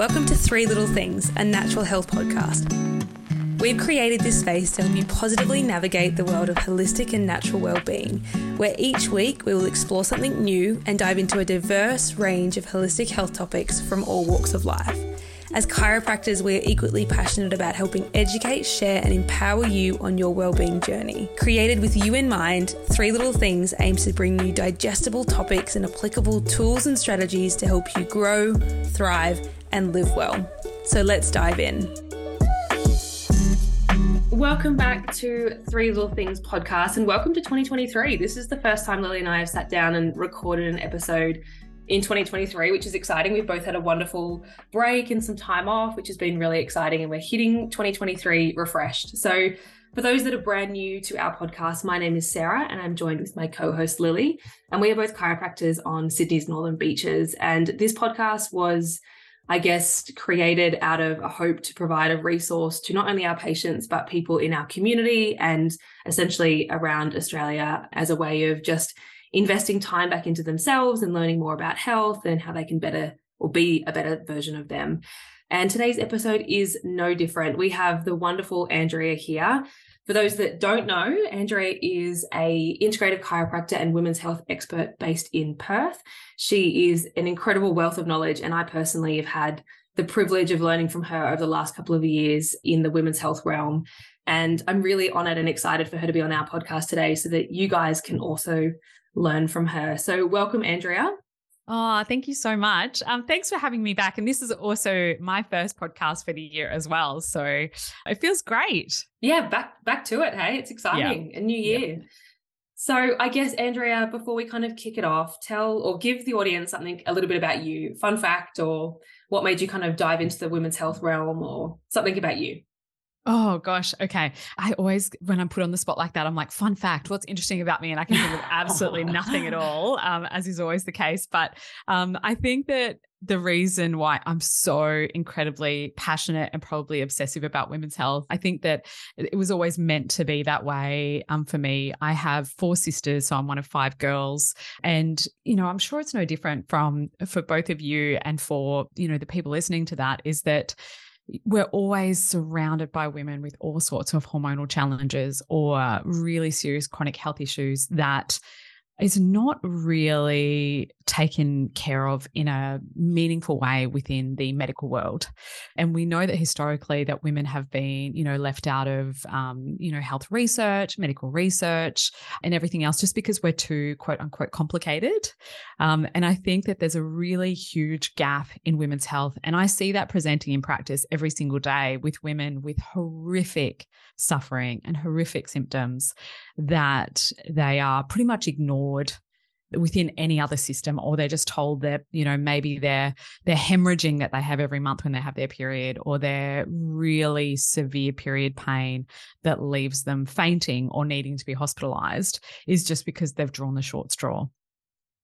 Welcome to Three Little Things, a natural health podcast. We've created this space to help you positively navigate the world of holistic and natural well-being, where each week we will explore something new and dive into a diverse range of holistic health topics from all walks of life. As chiropractors, we are equally passionate about helping educate, share, and empower you on your well-being journey. Created with you in mind, Three Little Things aims to bring you digestible topics and applicable tools and strategies to help you grow, thrive, and live well. So let's dive in. Welcome back to Three Little Things podcast and welcome to 2023. This is the first time Lily and I have sat down and recorded an episode in 2023, which is exciting. We've both had a wonderful break and some time off, which has been really exciting. And we're hitting 2023 refreshed. So, for those that are brand new to our podcast, my name is Sarah and I'm joined with my co host Lily. And we are both chiropractors on Sydney's Northern Beaches. And this podcast was I guess, created out of a hope to provide a resource to not only our patients, but people in our community and essentially around Australia as a way of just investing time back into themselves and learning more about health and how they can better or be a better version of them. And today's episode is no different. We have the wonderful Andrea here. For those that don't know, Andrea is a integrative chiropractor and women's health expert based in Perth. She is an incredible wealth of knowledge, and I personally have had the privilege of learning from her over the last couple of years in the women's health realm. And I'm really honored and excited for her to be on our podcast today so that you guys can also learn from her. So, welcome, Andrea. Oh, thank you so much. Um, thanks for having me back. And this is also my first podcast for the year as well. So it feels great. Yeah, back back to it. Hey, it's exciting. Yeah. A new year. So I guess Andrea, before we kind of kick it off, tell or give the audience something a little bit about you, fun fact, or what made you kind of dive into the women's health realm, or something about you. Oh gosh. Okay. I always, when I'm put on the spot like that, I'm like, fun fact, what's interesting about me? And I can think of absolutely nothing at all, um, as is always the case. But um, I think that the reason why I'm so incredibly passionate and probably obsessive about women's health. I think that it was always meant to be that way um, for me. I have four sisters, so I'm one of five girls. And, you know, I'm sure it's no different from for both of you and for, you know, the people listening to that is that we're always surrounded by women with all sorts of hormonal challenges or really serious chronic health issues that is not really taken care of in a meaningful way within the medical world. And we know that historically that women have been, you know, left out of, um, you know, health research, medical research, and everything else just because we're too quote unquote complicated. Um, and I think that there's a really huge gap in women's health. And I see that presenting in practice every single day with women with horrific suffering and horrific symptoms that they are pretty much ignored within any other system or they're just told that you know maybe they're they're hemorrhaging that they have every month when they have their period or they're really severe period pain that leaves them fainting or needing to be hospitalized is just because they've drawn the short straw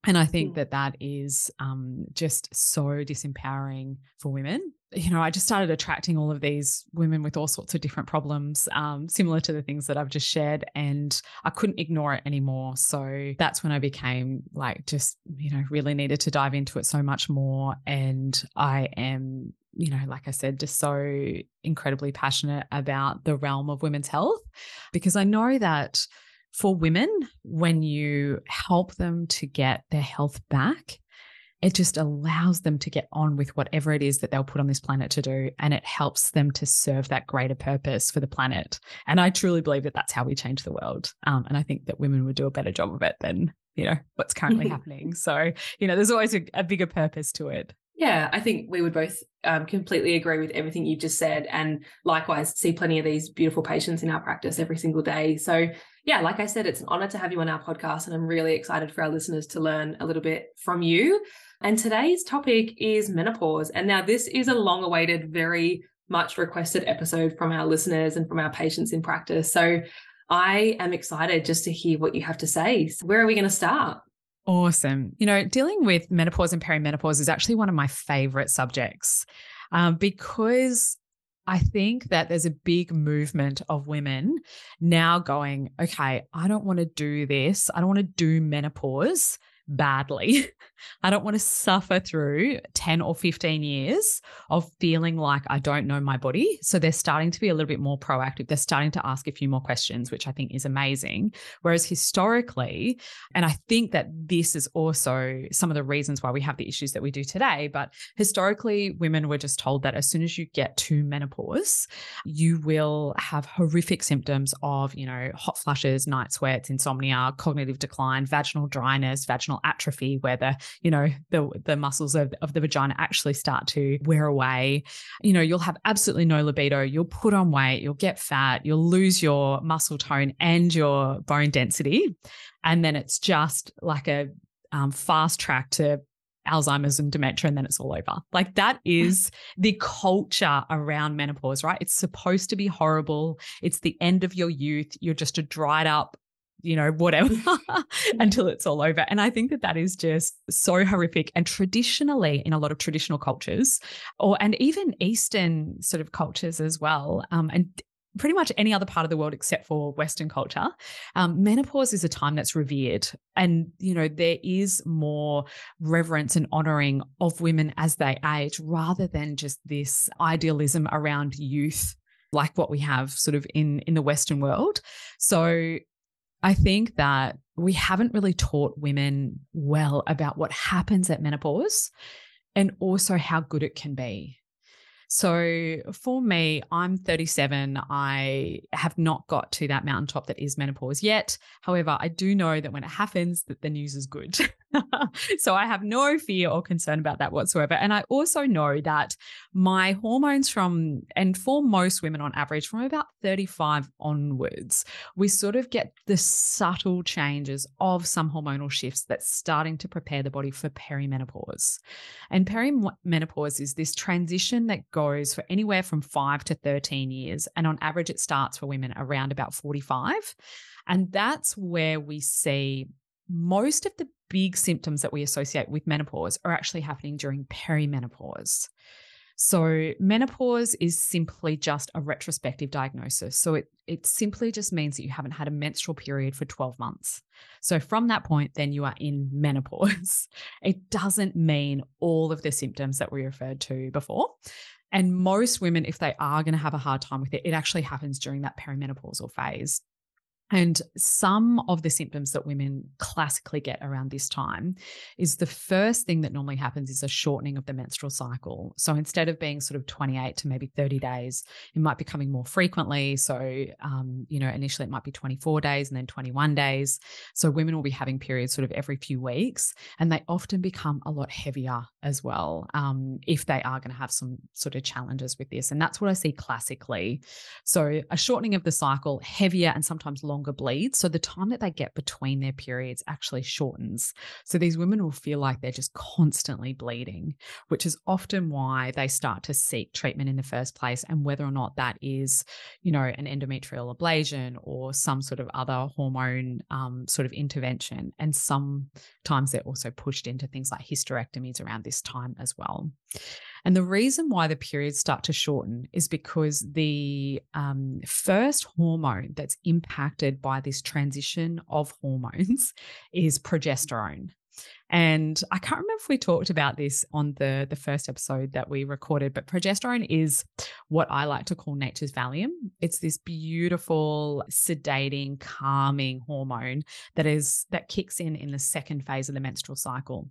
and I think that that is um, just so disempowering for women. You know, I just started attracting all of these women with all sorts of different problems, um, similar to the things that I've just shared, and I couldn't ignore it anymore. So that's when I became like, just, you know, really needed to dive into it so much more. And I am you know, like I said, just so incredibly passionate about the realm of women's health because I know that for women, when you help them to get their health back, it just allows them to get on with whatever it is that they'll put on this planet to do. And it helps them to serve that greater purpose for the planet. And I truly believe that that's how we change the world. Um, and I think that women would do a better job of it than, you know, what's currently happening. So, you know, there's always a, a bigger purpose to it. Yeah, I think we would both um, completely agree with everything you've just said. And likewise, see plenty of these beautiful patients in our practice every single day. So, yeah, like I said, it's an honor to have you on our podcast. And I'm really excited for our listeners to learn a little bit from you. And today's topic is menopause. And now, this is a long awaited, very much requested episode from our listeners and from our patients in practice. So, I am excited just to hear what you have to say. So, where are we going to start? Awesome. You know, dealing with menopause and perimenopause is actually one of my favorite subjects um, because I think that there's a big movement of women now going, okay, I don't want to do this. I don't want to do menopause badly. I don't want to suffer through 10 or 15 years of feeling like I don't know my body. So they're starting to be a little bit more proactive. They're starting to ask a few more questions, which I think is amazing. Whereas historically, and I think that this is also some of the reasons why we have the issues that we do today, but historically, women were just told that as soon as you get to menopause, you will have horrific symptoms of, you know, hot flushes, night sweats, insomnia, cognitive decline, vaginal dryness, vaginal atrophy, where the, you know, the the muscles of, of the vagina actually start to wear away. You know, you'll have absolutely no libido, you'll put on weight, you'll get fat, you'll lose your muscle tone and your bone density. And then it's just like a um, fast track to Alzheimer's and dementia, and then it's all over. Like that is the culture around menopause, right? It's supposed to be horrible. It's the end of your youth. You're just a dried up, you know, whatever until it's all over. And I think that that is just so horrific. And traditionally, in a lot of traditional cultures, or and even Eastern sort of cultures as well, um, and pretty much any other part of the world except for Western culture, um, menopause is a time that's revered. And, you know, there is more reverence and honoring of women as they age rather than just this idealism around youth like what we have sort of in in the western world so i think that we haven't really taught women well about what happens at menopause and also how good it can be so for me, I'm 37. I have not got to that mountaintop that is menopause yet. However, I do know that when it happens, that the news is good. so I have no fear or concern about that whatsoever. And I also know that my hormones from, and for most women on average, from about 35 onwards, we sort of get the subtle changes of some hormonal shifts that's starting to prepare the body for perimenopause. And perimenopause is this transition that goes for anywhere from five to 13 years. And on average, it starts for women around about 45. And that's where we see most of the big symptoms that we associate with menopause are actually happening during perimenopause. So, menopause is simply just a retrospective diagnosis. So, it, it simply just means that you haven't had a menstrual period for 12 months. So, from that point, then you are in menopause. It doesn't mean all of the symptoms that we referred to before. And most women, if they are going to have a hard time with it, it actually happens during that perimenopausal phase. And some of the symptoms that women classically get around this time is the first thing that normally happens is a shortening of the menstrual cycle. So instead of being sort of 28 to maybe 30 days, it might be coming more frequently. So, um, you know, initially it might be 24 days and then 21 days. So women will be having periods sort of every few weeks and they often become a lot heavier as well um, if they are going to have some sort of challenges with this. And that's what I see classically. So a shortening of the cycle, heavier and sometimes longer longer. So the time that they get between their periods actually shortens. So these women will feel like they're just constantly bleeding, which is often why they start to seek treatment in the first place. And whether or not that is, you know, an endometrial ablation or some sort of other hormone um, sort of intervention. And sometimes they're also pushed into things like hysterectomies around this time as well. And the reason why the periods start to shorten is because the um, first hormone that's impacted by this transition of hormones is progesterone. And I can't remember if we talked about this on the the first episode that we recorded, but progesterone is what I like to call nature's Valium. It's this beautiful, sedating, calming hormone that is that kicks in in the second phase of the menstrual cycle.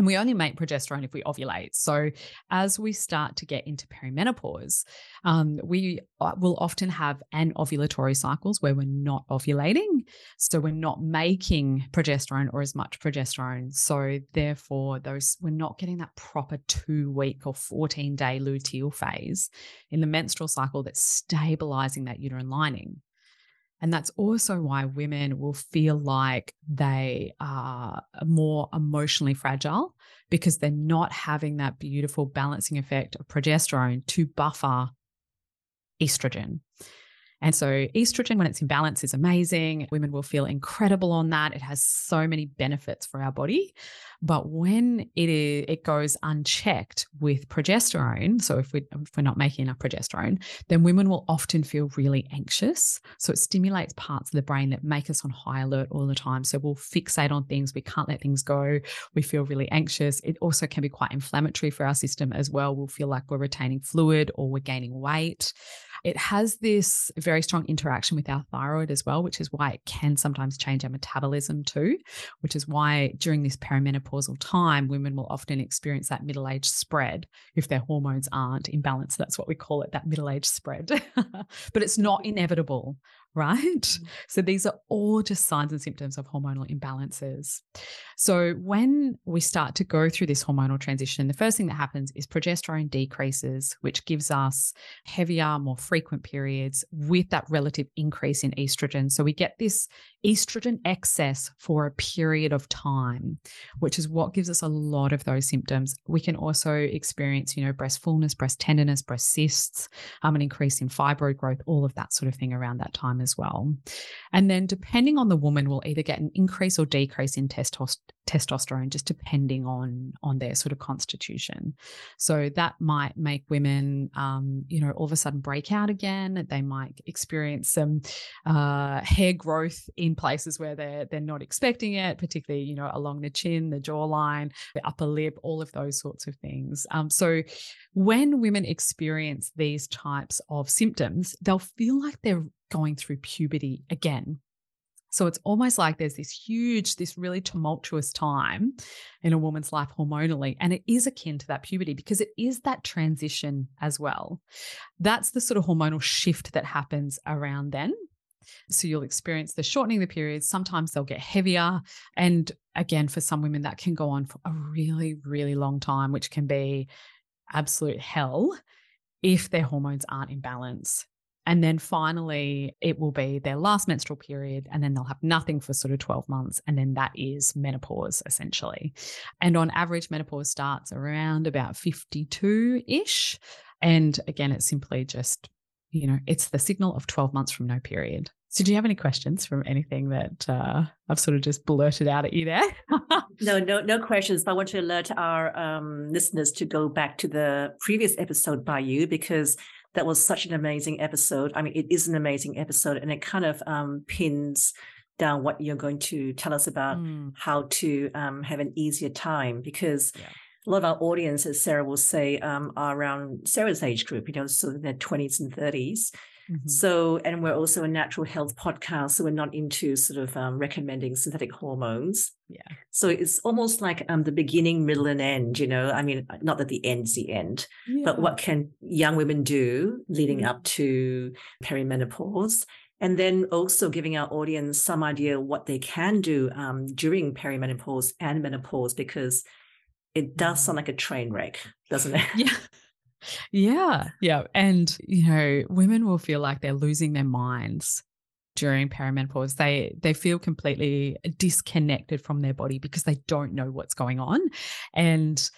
And we only make progesterone if we ovulate. So, as we start to get into perimenopause, um, we uh, will often have anovulatory cycles where we're not ovulating. So, we're not making progesterone or as much progesterone. So, therefore, those we're not getting that proper two week or 14 day luteal phase in the menstrual cycle that's stabilizing that uterine lining. And that's also why women will feel like they are more emotionally fragile because they're not having that beautiful balancing effect of progesterone to buffer estrogen. And so, estrogen, when it's in balance, is amazing. Women will feel incredible on that. It has so many benefits for our body. But when it is, it goes unchecked with progesterone. So if, we, if we're not making enough progesterone, then women will often feel really anxious. So it stimulates parts of the brain that make us on high alert all the time. So we'll fixate on things. We can't let things go. We feel really anxious. It also can be quite inflammatory for our system as well. We'll feel like we're retaining fluid or we're gaining weight. It has this very strong interaction with our thyroid as well, which is why it can sometimes change our metabolism too, which is why during this perimenopausal time, women will often experience that middle age spread if their hormones aren't in balance. That's what we call it, that middle age spread. but it's not mm-hmm. inevitable right? Mm-hmm. So these are all just signs and symptoms of hormonal imbalances. So when we start to go through this hormonal transition, the first thing that happens is progesterone decreases, which gives us heavier, more frequent periods with that relative increase in estrogen. So we get this estrogen excess for a period of time, which is what gives us a lot of those symptoms. We can also experience, you know, breast fullness, breast tenderness, breast cysts, um, an increase in fibroid growth, all of that sort of thing around that time as well. And then depending on the woman, we'll either get an increase or decrease in testosterone testosterone just depending on on their sort of constitution. So that might make women um, you know all of a sudden break out again. They might experience some uh, hair growth in places where they're they're not expecting it particularly you know along the chin the jawline the upper lip all of those sorts of things. Um, so when women experience these types of symptoms they'll feel like they're going through puberty again so it's almost like there's this huge, this really tumultuous time in a woman's life hormonally. And it is akin to that puberty because it is that transition as well. That's the sort of hormonal shift that happens around then. So you'll experience the shortening the periods. Sometimes they'll get heavier. And again, for some women, that can go on for a really, really long time, which can be absolute hell if their hormones aren't in balance. And then finally, it will be their last menstrual period, and then they'll have nothing for sort of 12 months. And then that is menopause, essentially. And on average, menopause starts around about 52 ish. And again, it's simply just, you know, it's the signal of 12 months from no period. So, do you have any questions from anything that uh, I've sort of just blurted out at you there? no, no, no questions. But I want to alert our um, listeners to go back to the previous episode by you because that was such an amazing episode. I mean, it is an amazing episode, and it kind of um, pins down what you're going to tell us about mm. how to um, have an easier time because. Yeah. A lot of our audience, as Sarah will say, um, are around Sarah's age group, you know, so in their 20s and 30s. Mm-hmm. So, and we're also a natural health podcast. So we're not into sort of um, recommending synthetic hormones. Yeah. So it's almost like um, the beginning, middle, and end, you know, I mean, not that the end's the end, yeah. but what can young women do leading mm-hmm. up to perimenopause? And then also giving our audience some idea what they can do um, during perimenopause and menopause, because it does sound mm-hmm. like a train wreck, doesn't it? Yeah. Yeah. Yeah. And, you know, women will feel like they're losing their minds during perimenopause. They they feel completely disconnected from their body because they don't know what's going on. And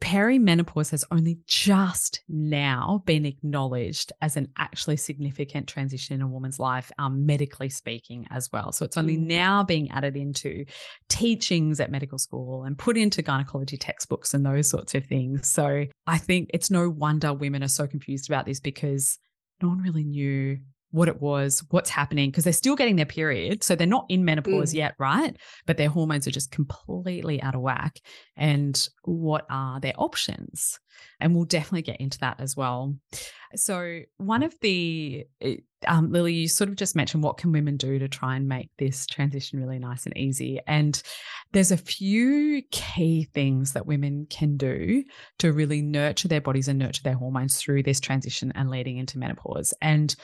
perimenopause has only just now been acknowledged as an actually significant transition in a woman's life, um, medically speaking, as well. So it's only mm. now being added into teachings at medical school and put into gynecology textbooks and those sorts of things. So I think it's no wonder women are so confused about this because no one really knew what it was, what's happening, because they're still getting their period. So they're not in menopause mm. yet, right? But their hormones are just completely out of whack. And what are their options? And we'll definitely get into that as well. So, one of the, eh, um, Lily, you sort of just mentioned what can women do to try and make this transition really nice and easy. And there's a few key things that women can do to really nurture their bodies and nurture their hormones through this transition and leading into menopause. And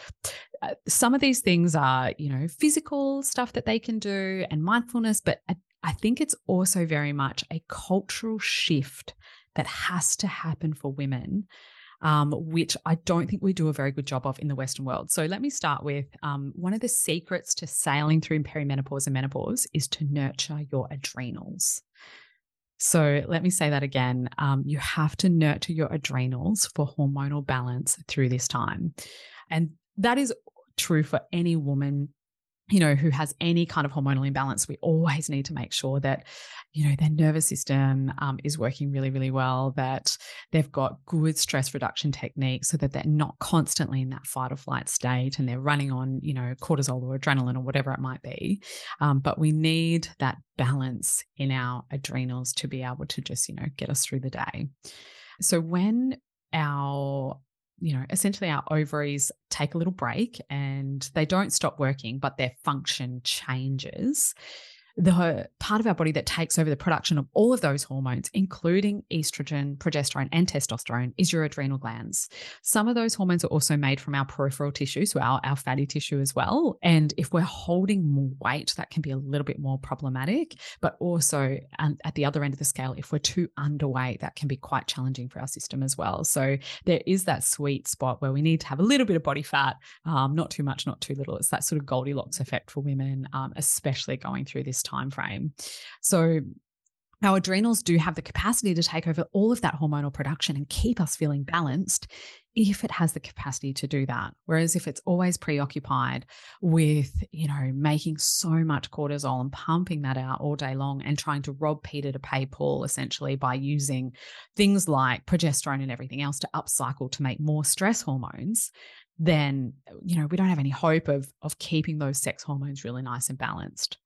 uh, some of these things are, you know, physical stuff that they can do and mindfulness, but I think it's also very much a cultural shift that has to happen for women. Um, which I don't think we do a very good job of in the Western world. So let me start with um, one of the secrets to sailing through perimenopause and menopause is to nurture your adrenals. So let me say that again. Um, you have to nurture your adrenals for hormonal balance through this time. And that is true for any woman you know, who has any kind of hormonal imbalance, we always need to make sure that, you know, their nervous system um, is working really, really well, that they've got good stress reduction techniques so that they're not constantly in that fight or flight state and they're running on, you know, cortisol or adrenaline or whatever it might be. Um, but we need that balance in our adrenals to be able to just, you know, get us through the day. So when our you know, essentially our ovaries take a little break and they don't stop working, but their function changes the part of our body that takes over the production of all of those hormones, including estrogen, progesterone, and testosterone, is your adrenal glands. Some of those hormones are also made from our peripheral tissue, so our, our fatty tissue as well. And if we're holding more weight, that can be a little bit more problematic. But also, um, at the other end of the scale, if we're too underweight, that can be quite challenging for our system as well. So there is that sweet spot where we need to have a little bit of body fat, um, not too much, not too little. It's that sort of Goldilocks effect for women, um, especially going through this time frame. So our adrenals do have the capacity to take over all of that hormonal production and keep us feeling balanced if it has the capacity to do that. Whereas if it's always preoccupied with, you know, making so much cortisol and pumping that out all day long and trying to rob Peter to pay Paul essentially by using things like progesterone and everything else to upcycle to make more stress hormones, then, you know, we don't have any hope of, of keeping those sex hormones really nice and balanced.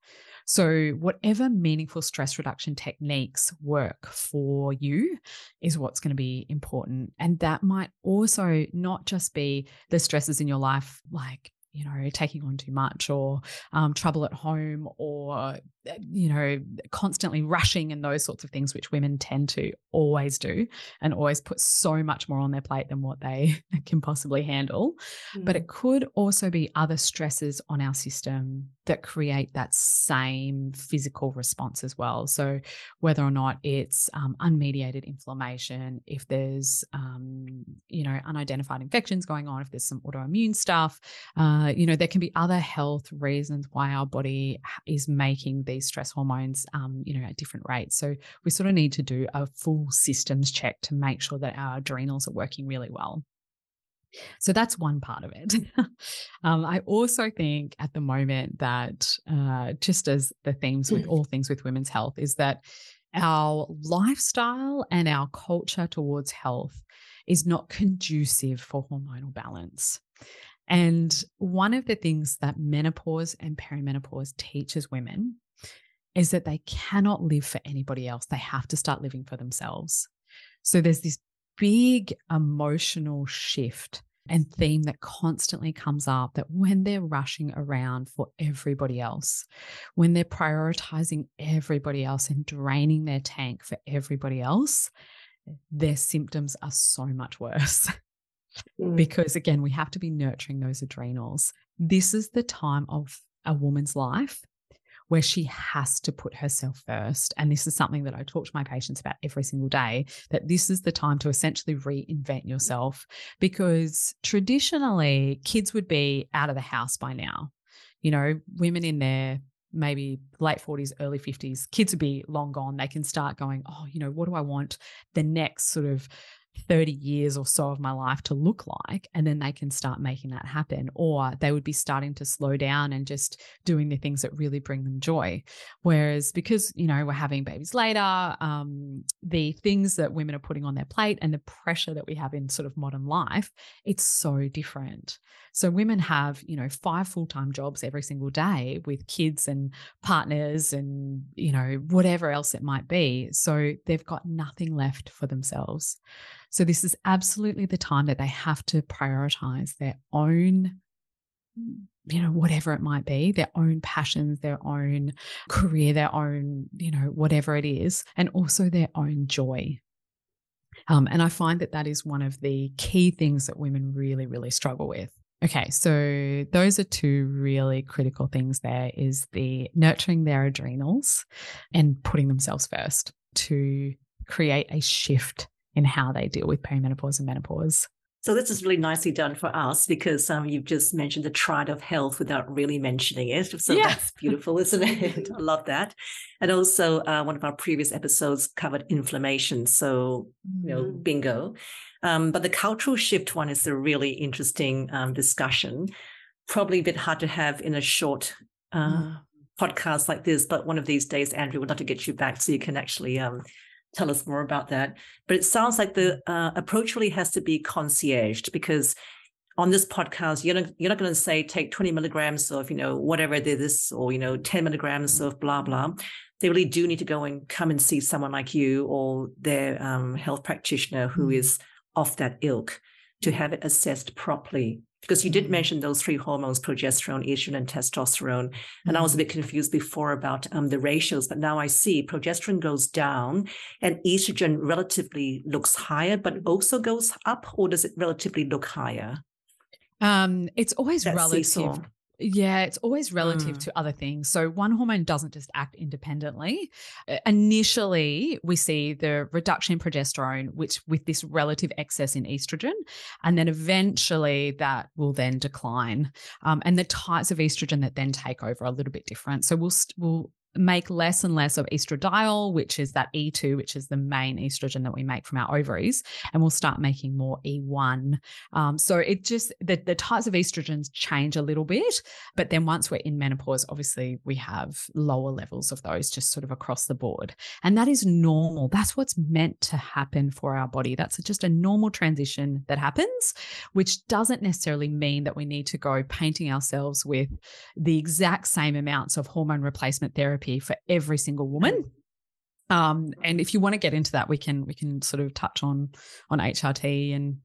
So, whatever meaningful stress reduction techniques work for you is what's going to be important. And that might also not just be the stresses in your life, like you know, taking on too much or um, trouble at home or, you know, constantly rushing and those sorts of things, which women tend to always do and always put so much more on their plate than what they can possibly handle. Mm. But it could also be other stresses on our system that create that same physical response as well. So, whether or not it's um, unmediated inflammation, if there's, um, you know, unidentified infections going on, if there's some autoimmune stuff, uh, you know, there can be other health reasons why our body is making these stress hormones, um, you know, at different rates. So, we sort of need to do a full systems check to make sure that our adrenals are working really well. So that's one part of it. um, I also think at the moment that, uh, just as the themes with all things with women's health, is that our lifestyle and our culture towards health is not conducive for hormonal balance. And one of the things that menopause and perimenopause teaches women is that they cannot live for anybody else. They have to start living for themselves. So there's this big emotional shift and theme that constantly comes up that when they're rushing around for everybody else, when they're prioritizing everybody else and draining their tank for everybody else, their symptoms are so much worse. Mm. Because again, we have to be nurturing those adrenals. This is the time of a woman's life where she has to put herself first. And this is something that I talk to my patients about every single day that this is the time to essentially reinvent yourself because traditionally kids would be out of the house by now. You know, women in their maybe late 40s, early 50s, kids would be long gone. They can start going, oh, you know, what do I want the next sort of 30 years or so of my life to look like and then they can start making that happen or they would be starting to slow down and just doing the things that really bring them joy. Whereas because you know we're having babies later um, the things that women are putting on their plate and the pressure that we have in sort of modern life it's so different. So women have you know five full-time jobs every single day with kids and partners and you know whatever else it might be. So they've got nothing left for themselves so, this is absolutely the time that they have to prioritize their own you know, whatever it might be, their own passions, their own career, their own, you know, whatever it is, and also their own joy. Um, and I find that that is one of the key things that women really, really struggle with. Okay, so those are two really critical things there is the nurturing their adrenals and putting themselves first to create a shift in how they deal with perimenopause and menopause. So this is really nicely done for us because um, you've just mentioned the triad of health without really mentioning it. So yeah. that's beautiful, isn't it? I love that. And also, uh, one of our previous episodes covered inflammation. So, you know, mm. bingo. Um, but the cultural shift one is a really interesting um, discussion. probably a bit hard to have in a short uh, mm. podcast like this. But one of these days, Andrea, would love to get you back so you can actually um, tell us more about that. But it sounds like the uh, approach really has to be concierged because on this podcast, you're not, you're not going to say take 20 milligrams of, you know, whatever it is, or, you know, 10 milligrams of blah, blah. They really do need to go and come and see someone like you or their um, health practitioner who mm. is of that ilk to have it assessed properly because you did mention those three hormones progesterone estrogen and testosterone and i was a mm-hmm. bit confused before about um, the ratios but now i see progesterone goes down and estrogen relatively looks higher but also goes up or does it relatively look higher um, it's always that relative seesaw. Yeah, it's always relative mm. to other things. So one hormone doesn't just act independently. Initially, we see the reduction in progesterone, which with this relative excess in estrogen, and then eventually that will then decline. Um, and the types of estrogen that then take over are a little bit different. So we'll we'll make less and less of estradiol, which is that E2, which is the main estrogen that we make from our ovaries, and we'll start making more E1. Um, so it just, the, the types of estrogens change a little bit. But then once we're in menopause, obviously we have lower levels of those just sort of across the board. And that is normal. That's what's meant to happen for our body. That's just a normal transition that happens, which doesn't necessarily mean that we need to go painting ourselves with the exact same amounts of hormone replacement therapy therapy for every single woman. Um, and if you want to get into that, we can we can sort of touch on on HRT and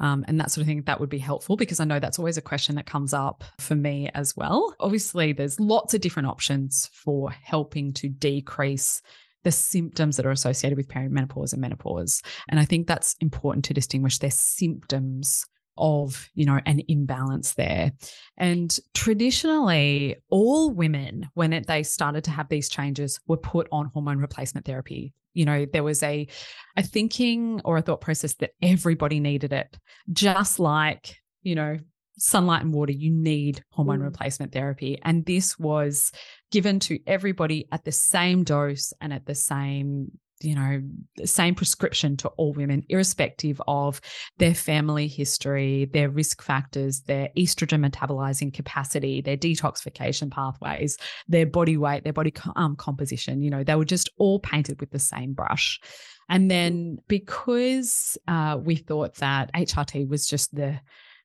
um, and that sort of thing. That would be helpful because I know that's always a question that comes up for me as well. Obviously, there's lots of different options for helping to decrease the symptoms that are associated with perimenopause and menopause. And I think that's important to distinguish their symptoms of you know an imbalance there. And traditionally all women when it, they started to have these changes were put on hormone replacement therapy. You know there was a a thinking or a thought process that everybody needed it. Just like you know sunlight and water you need hormone mm. replacement therapy. And this was given to everybody at the same dose and at the same you know, the same prescription to all women, irrespective of their family history, their risk factors, their estrogen metabolizing capacity, their detoxification pathways, their body weight, their body um, composition. You know, they were just all painted with the same brush. And then because uh, we thought that HRT was just the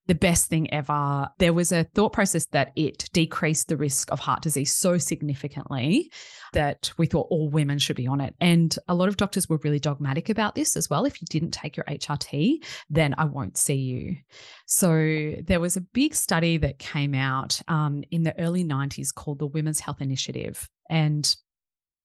the best thing ever. There was a thought process that it decreased the risk of heart disease so significantly that we thought all women should be on it. And a lot of doctors were really dogmatic about this as well. If you didn't take your HRT, then I won't see you. So there was a big study that came out um, in the early 90s called the Women's Health Initiative. And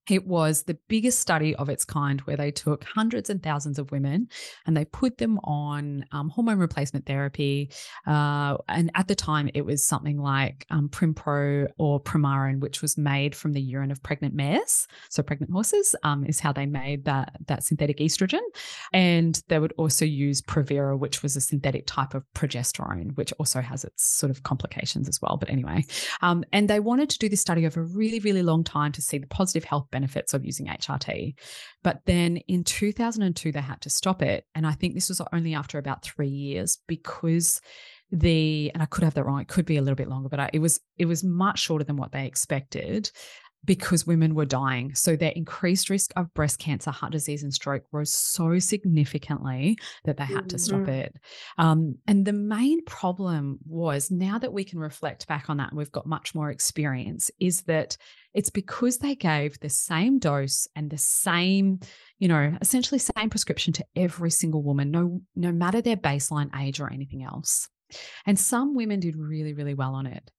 it was the biggest study of its kind where they took hundreds and thousands of women and they put them on um, hormone replacement therapy. Uh, and at the time, it was something like um, Prempro or Premarin, which was made from the urine of pregnant mares. So, pregnant horses um, is how they made that, that synthetic estrogen. And they would also use Provera, which was a synthetic type of progesterone, which also has its sort of complications as well. But anyway, um, and they wanted to do this study over a really, really long time to see the positive health benefits of using HRT. But then in 2002, they had to stop it. And I think this was only after about three years because the and I could have that wrong. It could be a little bit longer, but I, it was it was much shorter than what they expected because women were dying. So their increased risk of breast cancer, heart disease, and stroke rose so significantly that they had to stop mm-hmm. it. Um, and the main problem was now that we can reflect back on that and we've got much more experience, is that it's because they gave the same dose and the same, you know, essentially same prescription to every single woman, no, no matter their baseline age or anything else. And some women did really, really well on it.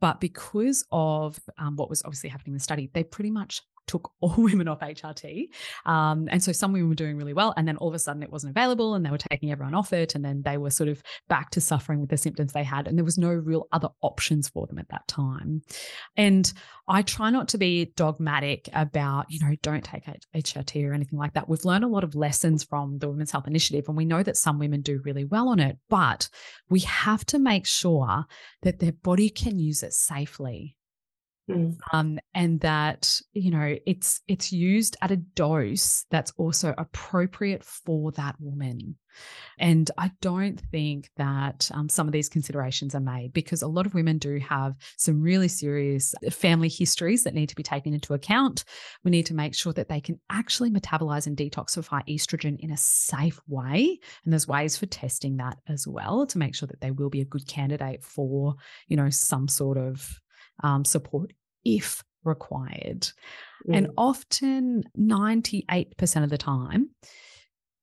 But because of um, what was obviously happening in the study, they pretty much took all women off HRT. Um, and so some women were doing really well. And then all of a sudden it wasn't available and they were taking everyone off it. And then they were sort of back to suffering with the symptoms they had. And there was no real other options for them at that time. And I try not to be dogmatic about, you know, don't take HRT or anything like that. We've learned a lot of lessons from the Women's Health Initiative, and we know that some women do really well on it, but we have to make sure that their body can use it safely Mm. Um, and that you know it's it's used at a dose that's also appropriate for that woman. And i don't think that um, some of these considerations are made because a lot of women do have some really serious family histories that need to be taken into account. We need to make sure that they can actually metabolize and detoxify estrogen in a safe way. And there's ways for testing that as well to make sure that they will be a good candidate for you know some sort of um, support if required. Mm. And often, 98% of the time,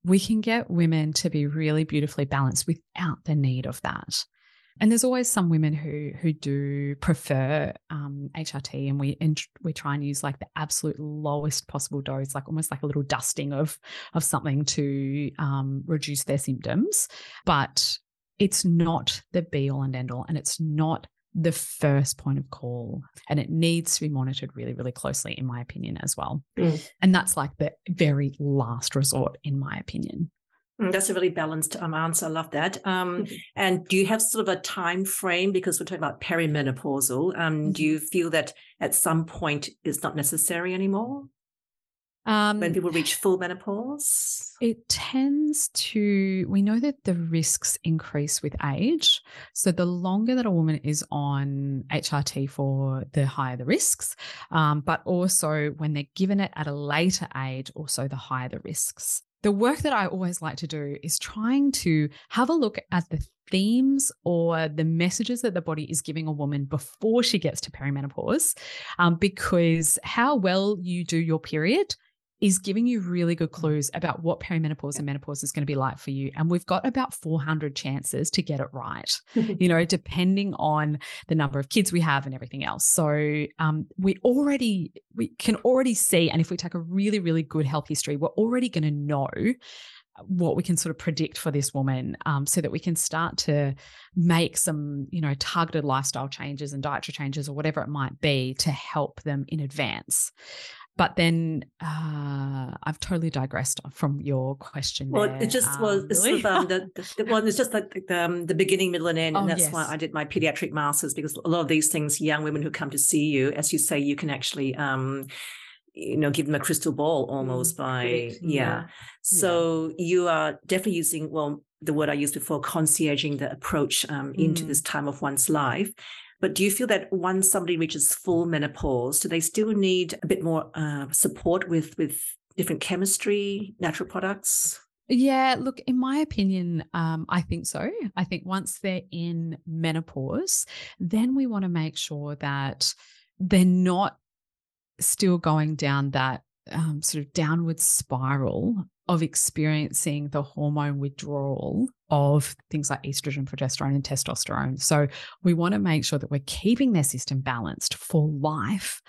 we can get women to be really beautifully balanced without the need of that. And there's always some women who who do prefer um, HRT, and we and we try and use like the absolute lowest possible dose, like almost like a little dusting of of something to um, reduce their symptoms. But it's not the be all and end all, and it's not the first point of call and it needs to be monitored really really closely in my opinion as well mm. and that's like the very last resort in my opinion mm, that's a really balanced um, answer. I love that. Um, mm-hmm. And do you have sort of a time frame because we're talking about perimenopausal? Um, mm-hmm. Do you feel that at some point it's not necessary anymore? Um, when people reach full menopause? It tends to, we know that the risks increase with age. So the longer that a woman is on HRT for, the higher the risks. Um, but also when they're given it at a later age, also the higher the risks. The work that I always like to do is trying to have a look at the themes or the messages that the body is giving a woman before she gets to perimenopause, um, because how well you do your period is giving you really good mm. clues about what perimenopause and menopause is going to be like for you. And we've got about 400 chances to get it right, you know, depending on the number of kids we have and everything else. So um, we already, we can already see, and if we take a really, really good health history, we're already going to know what we can sort of predict for this woman um, so that we can start to make some you know targeted lifestyle changes and dietary changes or whatever it might be to help them in advance but then uh, I've totally digressed from your question. Well, there. it just um, was really? sort of, um, the, the, well, it's just like the, um, the beginning, middle, and end, oh, and that's yes. why I did my pediatric masters because a lot of these things, young women who come to see you, as you say, you can actually. Um, you know, give them a crystal ball almost mm, by yeah. yeah. So yeah. you are definitely using well the word I used before, concierging the approach um, into mm. this time of one's life. But do you feel that once somebody reaches full menopause, do they still need a bit more uh, support with with different chemistry, natural products? Yeah, look, in my opinion, um, I think so. I think once they're in menopause, then we want to make sure that they're not still going down that um, sort of downward spiral of experiencing the hormone withdrawal of things like estrogen, progesterone, and testosterone. So we want to make sure that we're keeping their system balanced for life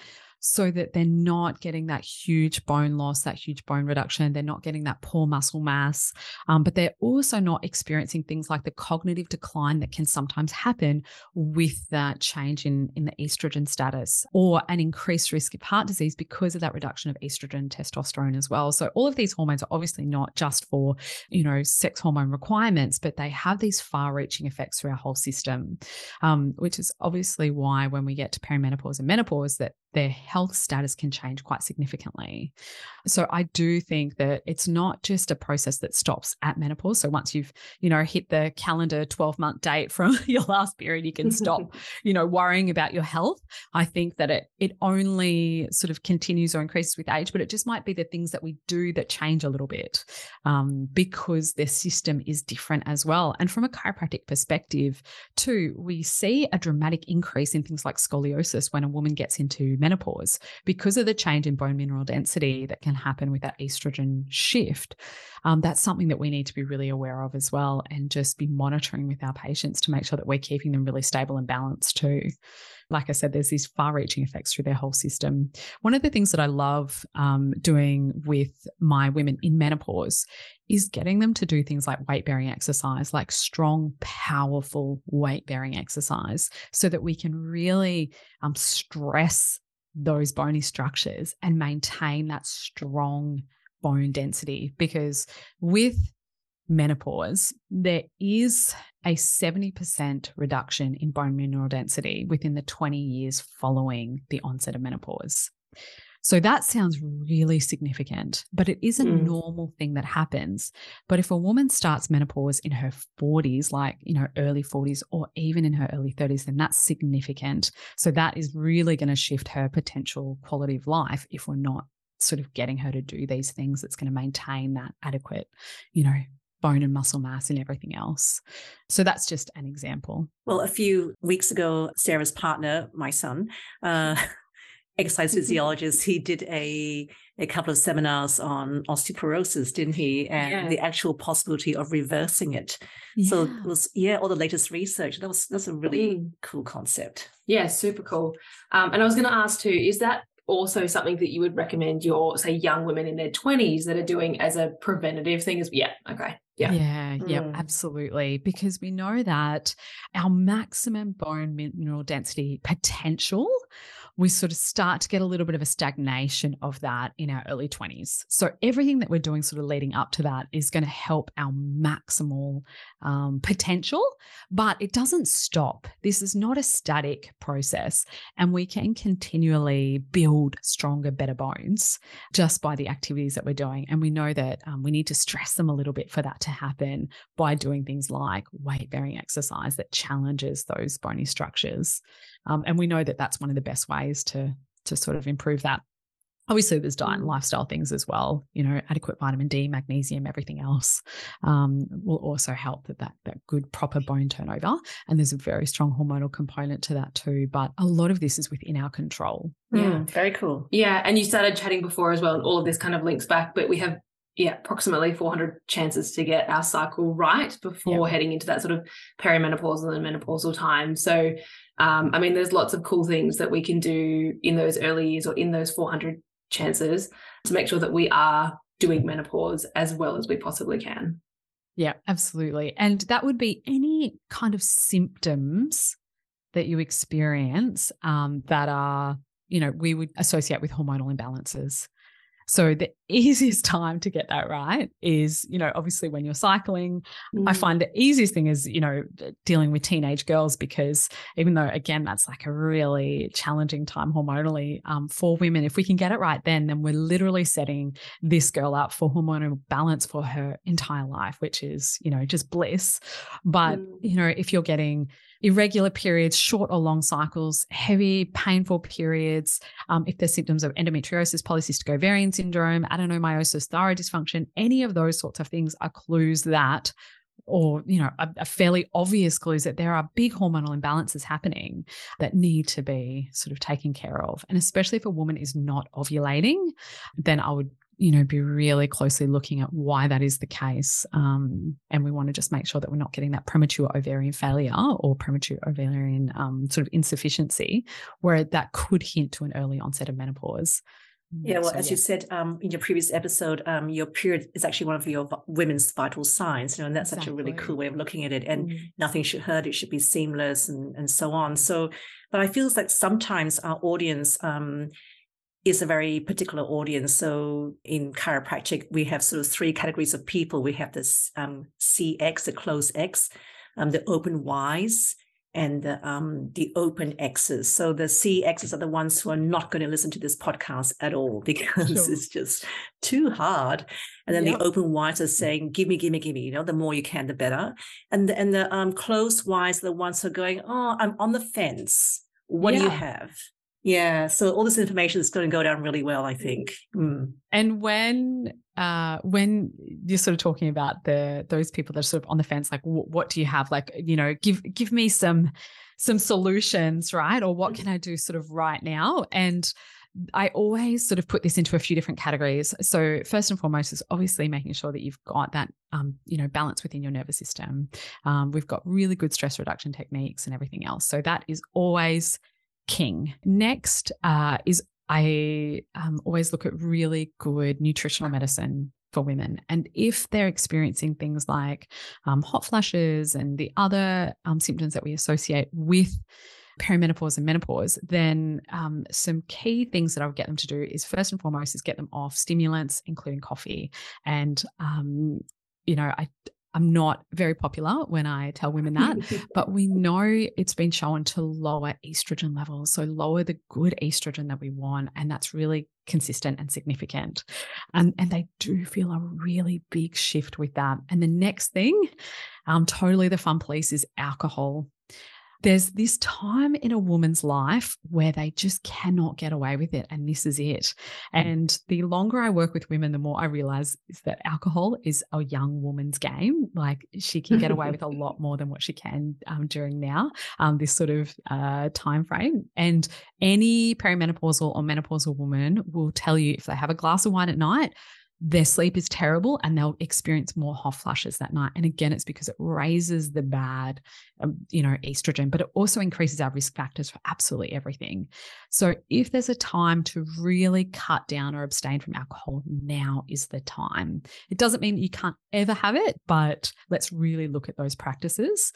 so that they're not getting that huge bone loss, that huge bone reduction. They're not getting that poor muscle mass, um, but they're also not experiencing things like the cognitive decline that can sometimes happen with that change in, in the estrogen status or an increased risk of heart disease because of that reduction of estrogen testosterone as well. So all of these hormones are obviously not just for, you know, sex hormone requirements, but they have these far reaching effects through our whole system, um, which is obviously why when we get to perimenopause and menopause that their health status can change quite significantly. So I do think that it's not just a process that stops at menopause. So once you've, you know, hit the calendar 12 month date from your last period, you can stop, you know, worrying about your health. I think that it it only sort of continues or increases with age, but it just might be the things that we do that change a little bit um, because their system is different as well. And from a chiropractic perspective, too, we see a dramatic increase in things like scoliosis when a woman gets into menopause because of the change in bone mineral density that can happen with that estrogen shift. Um, that's something that we need to be really aware of as well and just be monitoring with our patients to make sure that we're keeping them really stable and balanced too. Like I said, there's these far reaching effects through their whole system. One of the things that I love um, doing with my women in menopause is getting them to do things like weight bearing exercise, like strong, powerful weight bearing exercise, so that we can really um, stress those bony structures and maintain that strong bone density because with menopause, there is a 70% reduction in bone mineral density within the 20 years following the onset of menopause. So that sounds really significant, but it is a mm. normal thing that happens. But if a woman starts menopause in her 40s, like, you know, early 40s or even in her early 30s, then that's significant. So that is really going to shift her potential quality of life if we're not sort of getting her to do these things that's going to maintain that adequate, you know, bone and muscle mass and everything else. So that's just an example. Well, a few weeks ago, Sarah's partner, my son, uh, exercise mm-hmm. physiologist, he did a a couple of seminars on osteoporosis, didn't he? And yeah. the actual possibility of reversing it. Yeah. So it was yeah, all the latest research. That was that's a really mm. cool concept. Yeah, super cool. Um, and I was going to ask too, is that also something that you would recommend your say young women in their 20s that are doing as a preventative thing as yeah okay yeah yeah yeah mm. absolutely because we know that our maximum bone mineral density potential we sort of start to get a little bit of a stagnation of that in our early 20s. So everything that we're doing sort of leading up to that is going to help our maximal um, potential, but it doesn't stop. This is not a static process, and we can continually build stronger, better bones just by the activities that we're doing. And we know that um, we need to stress them a little bit for that to happen by doing things like weight bearing exercise that challenges those bony structures. Um, and we know that that's one of the best ways to to sort of improve that. Obviously, there's diet and mm. lifestyle things as well. You know, adequate vitamin D, magnesium, everything else um, will also help that, that that good proper bone turnover. And there's a very strong hormonal component to that too. But a lot of this is within our control. Yeah, mm, very cool. Yeah, and you started chatting before as well, and all of this kind of links back. But we have yeah, approximately 400 chances to get our cycle right before yep. heading into that sort of perimenopausal and menopausal time. So um, I mean, there's lots of cool things that we can do in those early years or in those 400 chances to make sure that we are doing menopause as well as we possibly can. Yeah, absolutely. And that would be any kind of symptoms that you experience um, that are, you know, we would associate with hormonal imbalances. So the easiest time to get that right is, you know, obviously when you're cycling. Mm. I find the easiest thing is, you know, dealing with teenage girls because even though again that's like a really challenging time hormonally um, for women, if we can get it right then, then we're literally setting this girl up for hormonal balance for her entire life, which is, you know, just bliss. But, mm. you know, if you're getting irregular periods, short or long cycles, heavy, painful periods, um, if there's symptoms of endometriosis, polycystic ovarian syndrome, adenomyosis, thyroid dysfunction, any of those sorts of things are clues that or you know a, a, fairly obvious clues that there are big hormonal imbalances happening that need to be sort of taken care of. And especially if a woman is not ovulating then i would you know, be really closely looking at why that is the case. Um, and we want to just make sure that we're not getting that premature ovarian failure or premature ovarian um, sort of insufficiency, where that could hint to an early onset of menopause. Yeah, well, so, as yeah. you said um, in your previous episode, um, your period is actually one of your women's vital signs, you know, and that's exactly. such a really cool way of looking at it. And mm. nothing should hurt; it should be seamless, and and so on. So, but I feel like sometimes our audience um, is a very particular audience. So in chiropractic, we have sort of three categories of people. We have this um, CX, the close X, um, the open Ys, and the, um, the open X's. So the CXs are the ones who are not going to listen to this podcast at all because sure. it's just too hard. And then yep. the open Ys are saying, "Give me, give me, give me." You know, the more you can, the better. And the, and the um, close Ys are the ones who are going, "Oh, I'm on the fence. What yeah. do you have?" Yeah, so all this information is going to go down really well, I think. Mm. And when uh, when you're sort of talking about the those people that are sort of on the fence, like w- what do you have? Like you know, give give me some some solutions, right? Or what can I do sort of right now? And I always sort of put this into a few different categories. So first and foremost is obviously making sure that you've got that, um, you know, balance within your nervous system. Um, we've got really good stress reduction techniques and everything else. So that is always king. Next uh, is I um, always look at really good nutritional medicine for women. And if they're experiencing things like um, hot flashes and the other um, symptoms that we associate with perimenopause and menopause, then um, some key things that I would get them to do is first and foremost is get them off stimulants, including coffee. And, um, you know, I I'm not very popular when I tell women that, but we know it's been shown to lower estrogen levels. So, lower the good estrogen that we want. And that's really consistent and significant. Um, and they do feel a really big shift with that. And the next thing, um, totally the fun police is alcohol there's this time in a woman's life where they just cannot get away with it. And this is it. Mm. And the longer I work with women, the more I realize is that alcohol is a young woman's game. Like she can get away with a lot more than what she can um, during now, um, this sort of uh, time frame. And any perimenopausal or menopausal woman will tell you if they have a glass of wine at night, their sleep is terrible and they'll experience more hot flushes that night. And again, it's because it raises the bad, um, you know, estrogen, but it also increases our risk factors for absolutely everything. So if there's a time to really cut down or abstain from alcohol, now is the time. It doesn't mean you can't ever have it, but let's really look at those practices.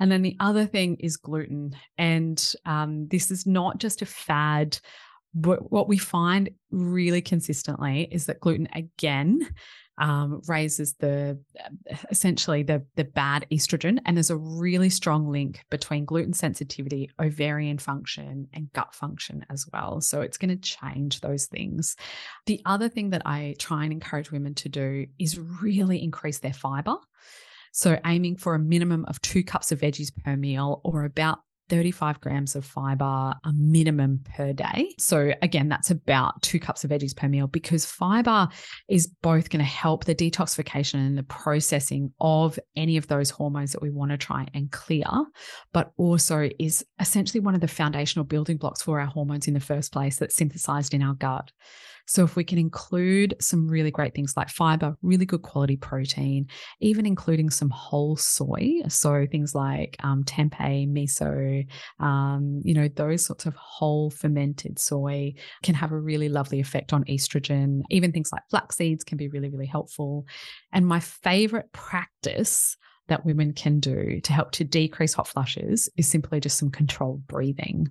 And then the other thing is gluten. And um, this is not just a fad what we find really consistently is that gluten again um, raises the essentially the the bad estrogen, and there's a really strong link between gluten sensitivity, ovarian function, and gut function as well. So it's going to change those things. The other thing that I try and encourage women to do is really increase their fiber. So, aiming for a minimum of two cups of veggies per meal or about 35 grams of fiber a minimum per day. So, again, that's about two cups of veggies per meal because fiber is both going to help the detoxification and the processing of any of those hormones that we want to try and clear, but also is essentially one of the foundational building blocks for our hormones in the first place that's synthesized in our gut. So, if we can include some really great things like fiber, really good quality protein, even including some whole soy, so things like um, tempeh, miso, um, you know, those sorts of whole fermented soy can have a really lovely effect on estrogen. Even things like flax seeds can be really, really helpful. And my favorite practice that women can do to help to decrease hot flushes is simply just some controlled breathing.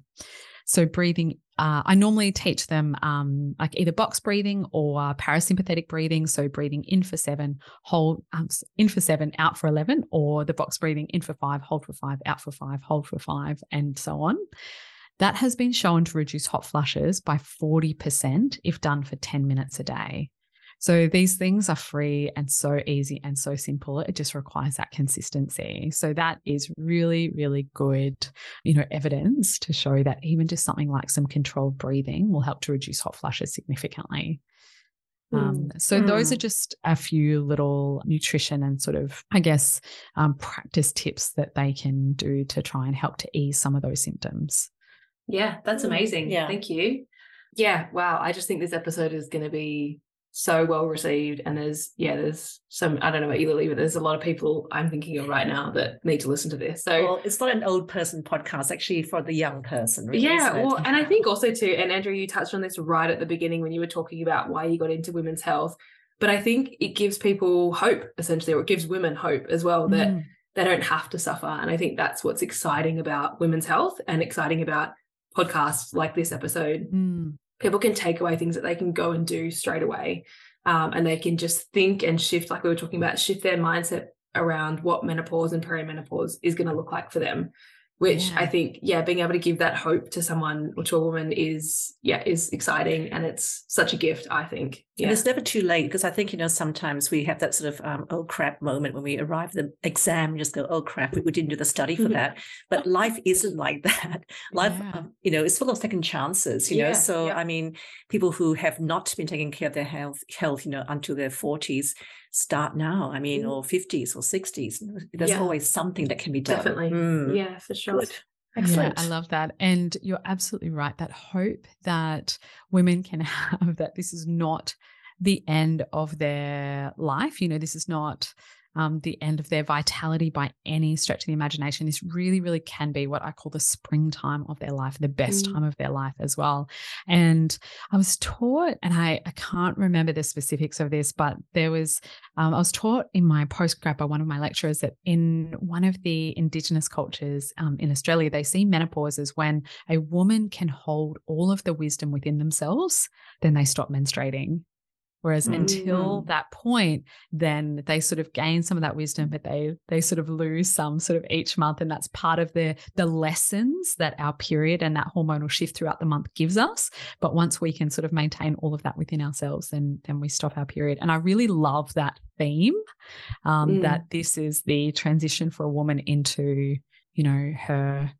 So breathing, uh, I normally teach them um, like either box breathing or uh, parasympathetic breathing. So breathing in for seven, hold um, in for seven, out for eleven, or the box breathing in for five, hold for five, out for five, hold for five, and so on. That has been shown to reduce hot flushes by 40% if done for 10 minutes a day. So these things are free and so easy and so simple. It just requires that consistency. So that is really, really good, you know, evidence to show that even just something like some controlled breathing will help to reduce hot flushes significantly. Um, mm. so mm. those are just a few little nutrition and sort of, I guess, um, practice tips that they can do to try and help to ease some of those symptoms. Yeah, that's mm. amazing. Yeah. Thank you. Yeah, wow. I just think this episode is going to be so well received and there's yeah there's some i don't know about you lily but there's a lot of people i'm thinking of right now that need to listen to this. So well, it's not an old person podcast actually for the young person really, yeah well and i think also too and andrea you touched on this right at the beginning when you were talking about why you got into women's health but i think it gives people hope essentially or it gives women hope as well that mm. they don't have to suffer and i think that's what's exciting about women's health and exciting about podcasts like this episode. Mm people can take away things that they can go and do straight away. Um, and they can just think and shift, like we were talking about, shift their mindset around what menopause and perimenopause is going to look like for them which yeah. I think, yeah, being able to give that hope to someone or to a woman is, yeah, is exciting. And it's such a gift, I think. Yeah. And it's never too late because I think, you know, sometimes we have that sort of, um, oh crap moment when we arrive at the exam and just go, oh crap, we, we didn't do the study for that. But life isn't like that. Life, yeah. um, you know, is full of second chances, you know. So, I mean, people who have not been taking care of their health, health, you know, until their 40s, start now. I mean, mm. or 50s or 60s. There's yeah. always something that can be done. Definitely. Mm. Yeah, for sure. Good. Excellent. Yeah, I love that. And you're absolutely right. That hope that women can have that this is not the end of their life. You know, this is not um, the end of their vitality by any stretch of the imagination. This really, really can be what I call the springtime of their life, the best mm. time of their life as well. And I was taught, and I, I can't remember the specifics of this, but there was, um, I was taught in my postgrad by one of my lecturers that in one of the Indigenous cultures um, in Australia, they see menopause as when a woman can hold all of the wisdom within themselves, then they stop menstruating. Whereas mm-hmm. until that point, then they sort of gain some of that wisdom, but they they sort of lose some sort of each month. And that's part of the the lessons that our period and that hormonal shift throughout the month gives us. But once we can sort of maintain all of that within ourselves, then then we stop our period. And I really love that theme. Um, mm. that this is the transition for a woman into, you know, her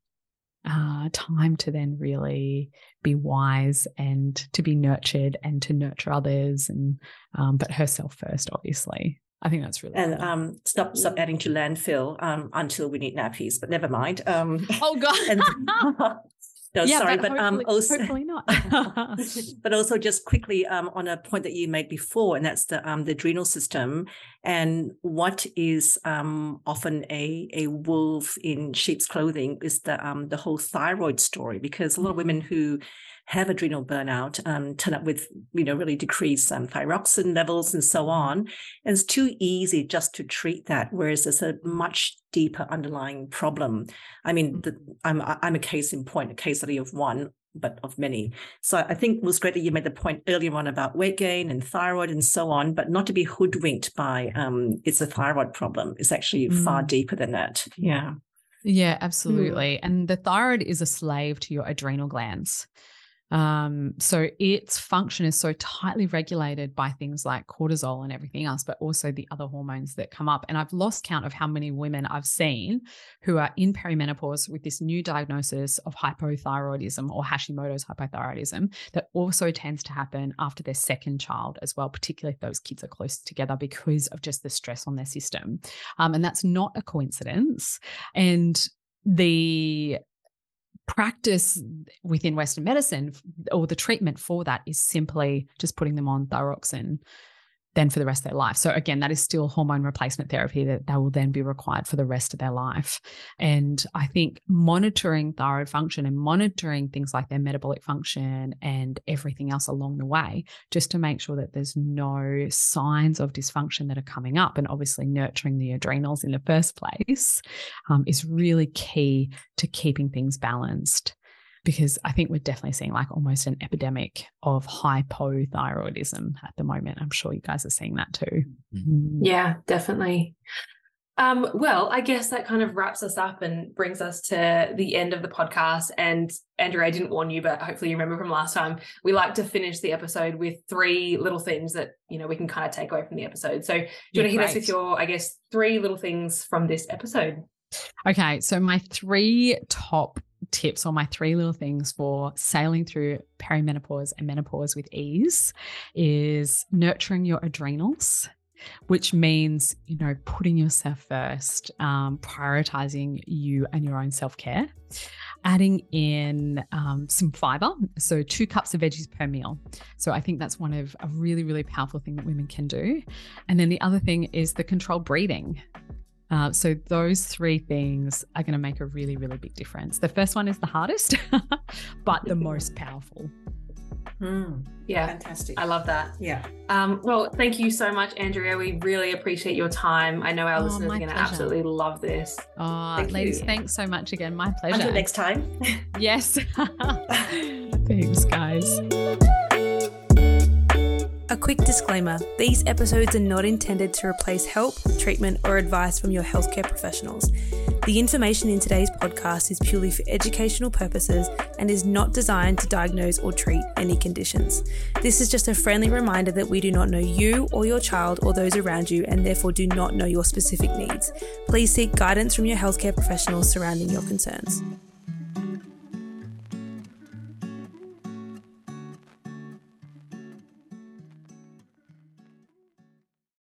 uh, time to then really be wise and to be nurtured and to nurture others and um, but herself first obviously. I think that's really and um, stop stop adding to landfill um, until we need nappies but never mind um, oh god. And, No, yeah, sorry, but, but um, also hopefully not. but also just quickly um, on a point that you made before, and that's the um, the adrenal system, and what is um, often a a wolf in sheep's clothing is the um, the whole thyroid story, because a lot of women who have adrenal burnout um, turn up with, you know, really decreased um, thyroxine levels and so on. And it's too easy just to treat that, whereas there's a much deeper underlying problem. I mean, the, I'm I'm a case in point, a case study of one, but of many. So I think it was great that you made the point earlier on about weight gain and thyroid and so on, but not to be hoodwinked by um, it's a thyroid problem. It's actually mm. far deeper than that. Yeah. Yeah, absolutely. Mm. And the thyroid is a slave to your adrenal glands. Um, so its function is so tightly regulated by things like cortisol and everything else, but also the other hormones that come up. And I've lost count of how many women I've seen who are in perimenopause with this new diagnosis of hypothyroidism or Hashimoto's hypothyroidism that also tends to happen after their second child as well, particularly if those kids are close together because of just the stress on their system. Um, and that's not a coincidence. And the practice within Western medicine or the treatment for that is simply just putting them on thyroxine then for the rest of their life. So again, that is still hormone replacement therapy that they will then be required for the rest of their life. And I think monitoring thyroid function and monitoring things like their metabolic function and everything else along the way, just to make sure that there's no signs of dysfunction that are coming up. And obviously nurturing the adrenals in the first place um, is really key to keeping things balanced because I think we're definitely seeing like almost an epidemic of hypothyroidism at the moment. I'm sure you guys are seeing that too. Mm-hmm. Yeah, definitely. Um, well, I guess that kind of wraps us up and brings us to the end of the podcast. And Andrea, I didn't warn you, but hopefully you remember from last time. We like to finish the episode with three little things that you know we can kind of take away from the episode. So, do you yeah, want to hit great. us with your, I guess, three little things from this episode? Okay, so my three top tips or my three little things for sailing through perimenopause and menopause with ease is nurturing your adrenals which means you know putting yourself first um, prioritizing you and your own self-care adding in um, some fiber so two cups of veggies per meal. So i think that's one of a really really powerful thing that women can do. And then the other thing is the controlled breathing uh, so those three things are going to make a really, really big difference. The first one is the hardest, but the most powerful. Mm, yeah, fantastic. I love that. Yeah. Um, well, thank you so much, Andrea. We really appreciate your time. I know our oh, listeners are going to absolutely love this. Oh, thank ladies, you. thanks so much again. My pleasure. Until next time. yes. thanks, guys. A quick disclaimer these episodes are not intended to replace help, treatment, or advice from your healthcare professionals. The information in today's podcast is purely for educational purposes and is not designed to diagnose or treat any conditions. This is just a friendly reminder that we do not know you or your child or those around you and therefore do not know your specific needs. Please seek guidance from your healthcare professionals surrounding your concerns.